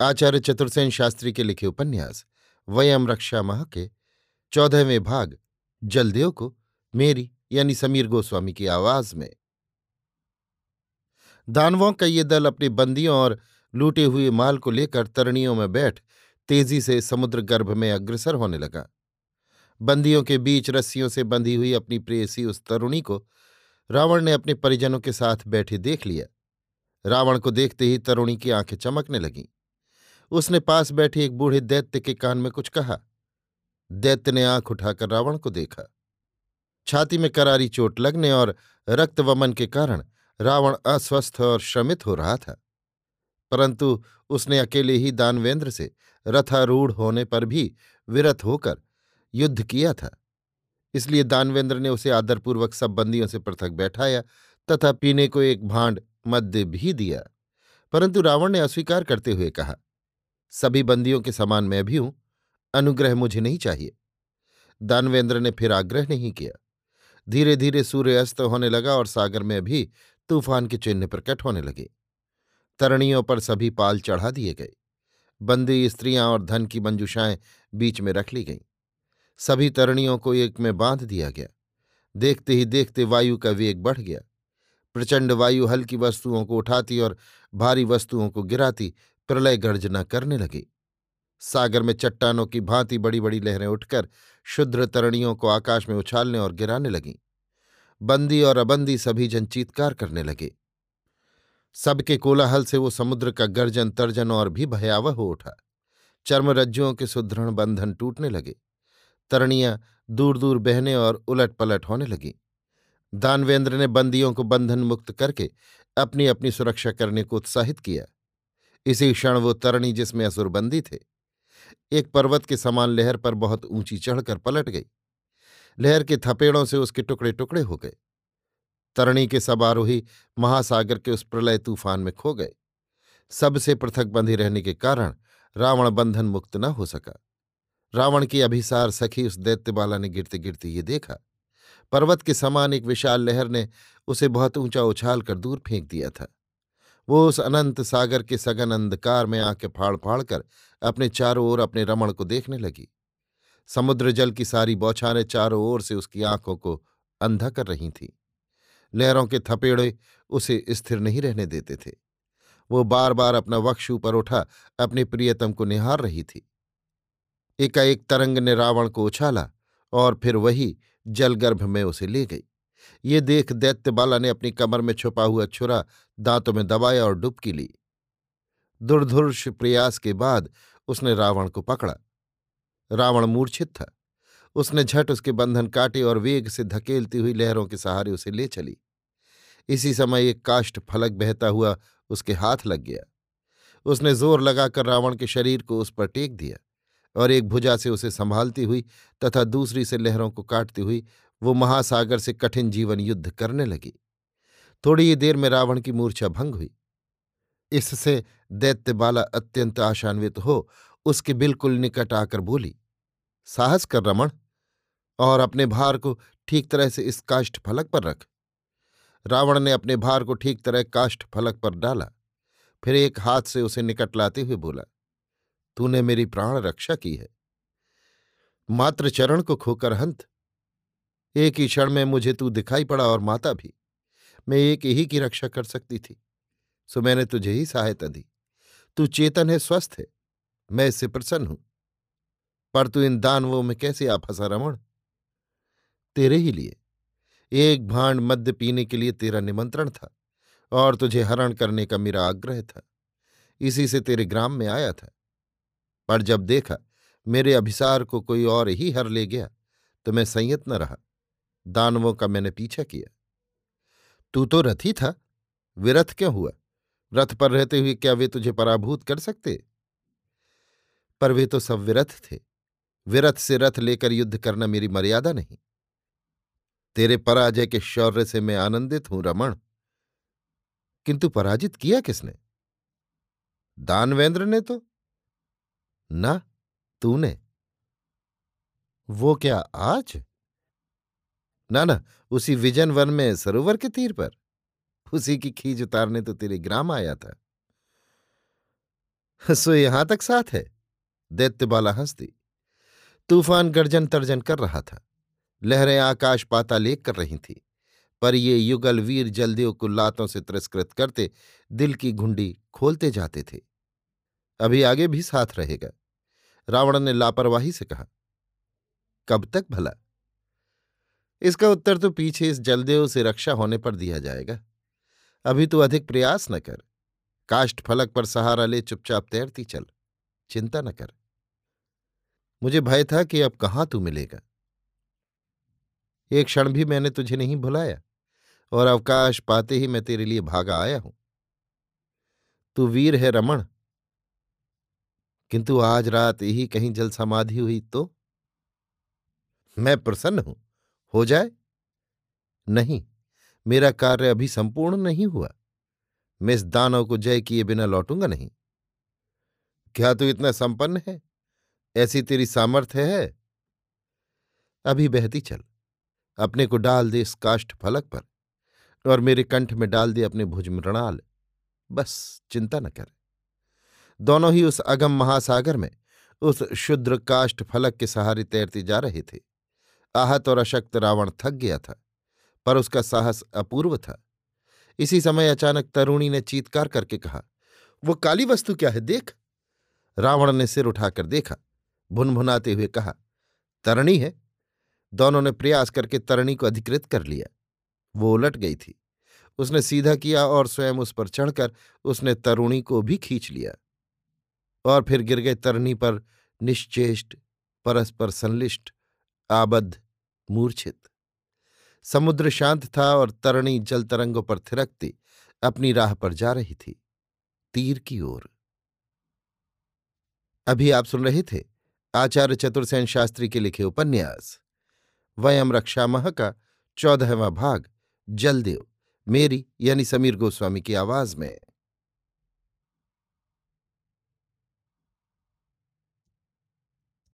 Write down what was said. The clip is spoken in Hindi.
आचार्य चतुर्सेन शास्त्री के लिखे उपन्यास, वयम रक्षा माह के चौदहवें भाग, जलदेव को मेरी यानी समीर गोस्वामी की आवाज़ में। दानवों का ये दल अपने बंदियों और लूटे हुए माल को लेकर तरणियों में बैठ तेज़ी से समुद्र गर्भ में अग्रसर होने लगा। बंदियों के बीच रस्सियों से बंधी हुई अपनी प्रेयसी उस तरुणी को रावण ने अपने परिजनों के साथ बैठे देख लिया। रावण को देखते ही तरुणी की आँखें चमकने लगीं। उसने पास बैठे एक बूढ़े दैत्य के कान में कुछ कहा। दैत्य ने आँख उठाकर रावण को देखा। छाती में करारी चोट लगने और रक्तवमन के कारण रावण अस्वस्थ और श्रमित हो रहा था। परंतु उसने अकेले ही दानवेंद्र से रथारूढ़ होने पर भी विरत होकर युद्ध किया था। इसलिए दानवेंद्र ने उसे आदरपूर्वक सब बंदियों से पृथक बैठाया तथा पीने को एक भांड मद्य भी दिया। परंतु रावण ने अस्वीकार करते हुए कहा सभी बंदियों के समान मैं भी हूँ, अनुग्रह मुझे नहीं चाहिए। दानवेंद्र ने फिर आग्रह नहीं किया। धीरे धीरे सूर्य अस्त होने लगा और सागर में भी तूफ़ान के चिन्ह प्रकट होने लगे। तरणियों पर सभी पाल चढ़ा दिए गए। बंदी, स्त्रियाँ और धन की मंजुषाएँ बीच में रख ली गईं। सभी तरणियों को एक में बाँध दिया गया। देखते ही देखते वायु का वेग बढ़ गया। प्रचंड वायु हल्की वस्तुओं को उठाती और भारी वस्तुओं को गिराती प्रलय गर्जना करने लगी। सागर में चट्टानों की भांति बड़ी बड़ी लहरें उठकर शुद्र तरणियों को आकाश में उछालने और गिराने लगीं। बंदी और अबंदी सभी जन चीतकार करने लगे। सबके कोलाहल से वो समुद्र का गर्जन तर्जन और भी भयावह हो उठा। चर्मरज्जुओं के सुदृढ़ बंधन टूटने लगे। तरणियाँ दूर दूर बहने और उलट पलट होने लगीं। दानवेंद्र ने बंदियों को बंधन मुक्त करके अपनी अपनी सुरक्षा करने को उत्साहित किया। इसी क्षण वो तरणी जिसमें असुरबंदी थे। एक पर्वत के समान लहर पर बहुत ऊँची चढ़कर पलट गई। लहर के थपेड़ों से उसके टुकड़े टुकड़े हो गए। तरणी के सब आरोही महासागर के उस प्रलय तूफ़ान में खो गए। सबसे पृथक बंधे रहने के कारण रावण बंधन मुक्त न हो सका। रावण की अभिसार सखी उस दैत्यबाला ने गिरते गिरते ये देखा। पर्वत के समान एक विशाल लहर ने उसे बहुत ऊँचा उछाल कर दूर फेंक दिया था। वो उस अनंत सागर के सघन अंधकार में आँखें फाड़ फाड़ कर अपने चारों ओर अपने रमण को देखने लगी। समुद्र जल की सारी बौछारें चारों ओर से उसकी आँखों को अंधा कर रही थीं। लहरों के थपेड़े उसे स्थिर नहीं रहने देते थे। वो बार बार अपना वक्ष ऊपर उठा, अपने प्रियतम को निहार रही थी। एकाएक तरंग ने रावण को उछाला और फिर वही जलगर्भ में उसे ले गई। ये देख दैत्य बाला ने अपनी कमर में छुपा हुआ छुरा दांतों में दबाया और डुबकी ली। दुर्धुर्ष प्रयास के बाद उसने रावण को पकड़ा। रावण मूर्छित था। उसने झट उसके बंधन काटे और वेग से धकेलती हुई लहरों के सहारे उसे ले चली। इसी समय एक काष्ठ फलक बहता हुआ उसके हाथ लग गया। उसने ज़ोर लगाकर रावण के शरीर को उस पर टेक दिया और एक भुजा से उसे संभालती हुई तथा दूसरी से लहरों को काटती हुई वो महासागर से कठिन जीवन युद्ध करने लगी। थोड़ी ही देर में रावण की मूर्छा भंग हुई। इससे दैत्य बाला अत्यंत आशान्वित हो, उसके बिल्कुल निकट आकर बोली, साहस कर रमण, और अपने भार को ठीक तरह से इस काष्ठ फलक पर रख। रावण ने अपने भार को ठीक तरह काष्ठ फलक पर डाला। फिर एक हाथ से उसे निकट लाते हुए बोला, तूने मेरी प्राण रक्षा की है। मात्र चरण को खोकर हंत एक ही क्षण में मुझे तू दिखाई पड़ा और माता भी। मैं एक ही की रक्षा कर सकती थी। सो मैंने तुझे ही सहायता दी। तू चेतन है, स्वस्थ है। मैं इससे प्रसन्न हूँ। पर तू इन दानवों में कैसे आ फंसा रमण? तेरे ही लिए। एक भांड मद्य पीने के लिए तेरा निमंत्रण था और तुझे हरण करने का मेरा आग्रह था। इसी से तेरे ग्राम में आया था। पर जब देखा मेरे अभिसार को कोई और ही हर ले गया तो मैं संयत न रहा। दानवों का मैंने पीछा किया। तू तो रथी था। विरथ क्यों हुआ? रथ पर रहते हुए क्या वे तुझे पराभूत कर सकते? पर वे तो सब विरथ थे। विरथ से रथ लेकर युद्ध करना मेरी मर्यादा नहीं। तेरे पराजय के शौर्य से मैं आनंदित हूँ, रमण। किंतु पराजित किया किसने? दानवेंद्र ने तो। ना, तूने। वो क्या आज? ना ना, उसी विजन वन में सरोवर के तीर पर। उसी की खीज उतारने तो तेरे ग्राम आया था। सो यहाँ तक साथ है, दैत्य बाला हंसती तूफ़ान गर्जन तर्जन कर रहा था, लहरें आकाश पाता लेक कर रही थी, पर ये युगल वीर जलदेव को लातों से तिरस्कृत करते, दिल की घुंडी खोलते जाते थे। अभी आगे भी साथ रहेगा, रावण ने लापरवाही से कहा। कब तक भला? इसका उत्तर तो पीछे इस जलदेव से रक्षा होने पर दिया जाएगा। अभी तो अधिक प्रयास न कर। काष्ठ फलक पर सहारा ले, चुपचाप तैरती चल। चिंता न कर। मुझे भय था कि अब कहाँ तू मिलेगा। एक क्षण भी मैंने तुझे नहीं भुलाया, और अवकाश पाते ही मैं तेरे लिए भागा आया हूँ। तू वीर है रमण। किंतु आज रात यही कहीं जल समाधि हुई तो? मैं प्रसन्न हूँ। हो जाए? नहीं, मेरा कार्य अभी संपूर्ण नहीं हुआ। मैं इस दानव को जय किए बिना लौटूँगा नहीं। क्या तू इतना संपन्न है? ऐसी तेरी सामर्थ्य है? अभी बहती चल, अपने को डाल दे इस काष्ठ फलक पर और मेरे कंठ में डाल दे अपने भुज मृणाल। बस, चिंता न कर। दोनों ही उस अगम महासागर में उस शुद्र काष्ठ फलक के सहारे तैरते जा रहे थे। आहत और अशक्त रावण थक गया था, पर उसका साहस अपूर्व था। इसी समय अचानक तरुणी ने चीतकार करके कहा, वो काली वस्तु क्या है, देख? रावण ने सिर उठाकर देखा, भुनभुनाते हुए कहा, तरणी है। दोनों ने प्रयास करके तरणी को अधिकृत कर लिया। वो उलट गई थी। उसने सीधा किया और स्वयं उस पर चढ़कर उसने तरुणी को भी खींच लिया। और फिर गिर गए तरणी पर निश्चेष्ट, परस्पर संलिष्ट आबद्ध, मूर्छित। समुद्र शांत था और तरणी जल तरंगों पर थिरकती अपनी राह पर जा रही थी, तीर की ओर। अभी आप सुन रहे थे आचार्य चतुर्सेन शास्त्री के लिखे उपन्यास, वयम रक्षामह का चौदहवा भाग, जलदेव, मेरी यानी समीर गोस्वामी की आवाज़ में।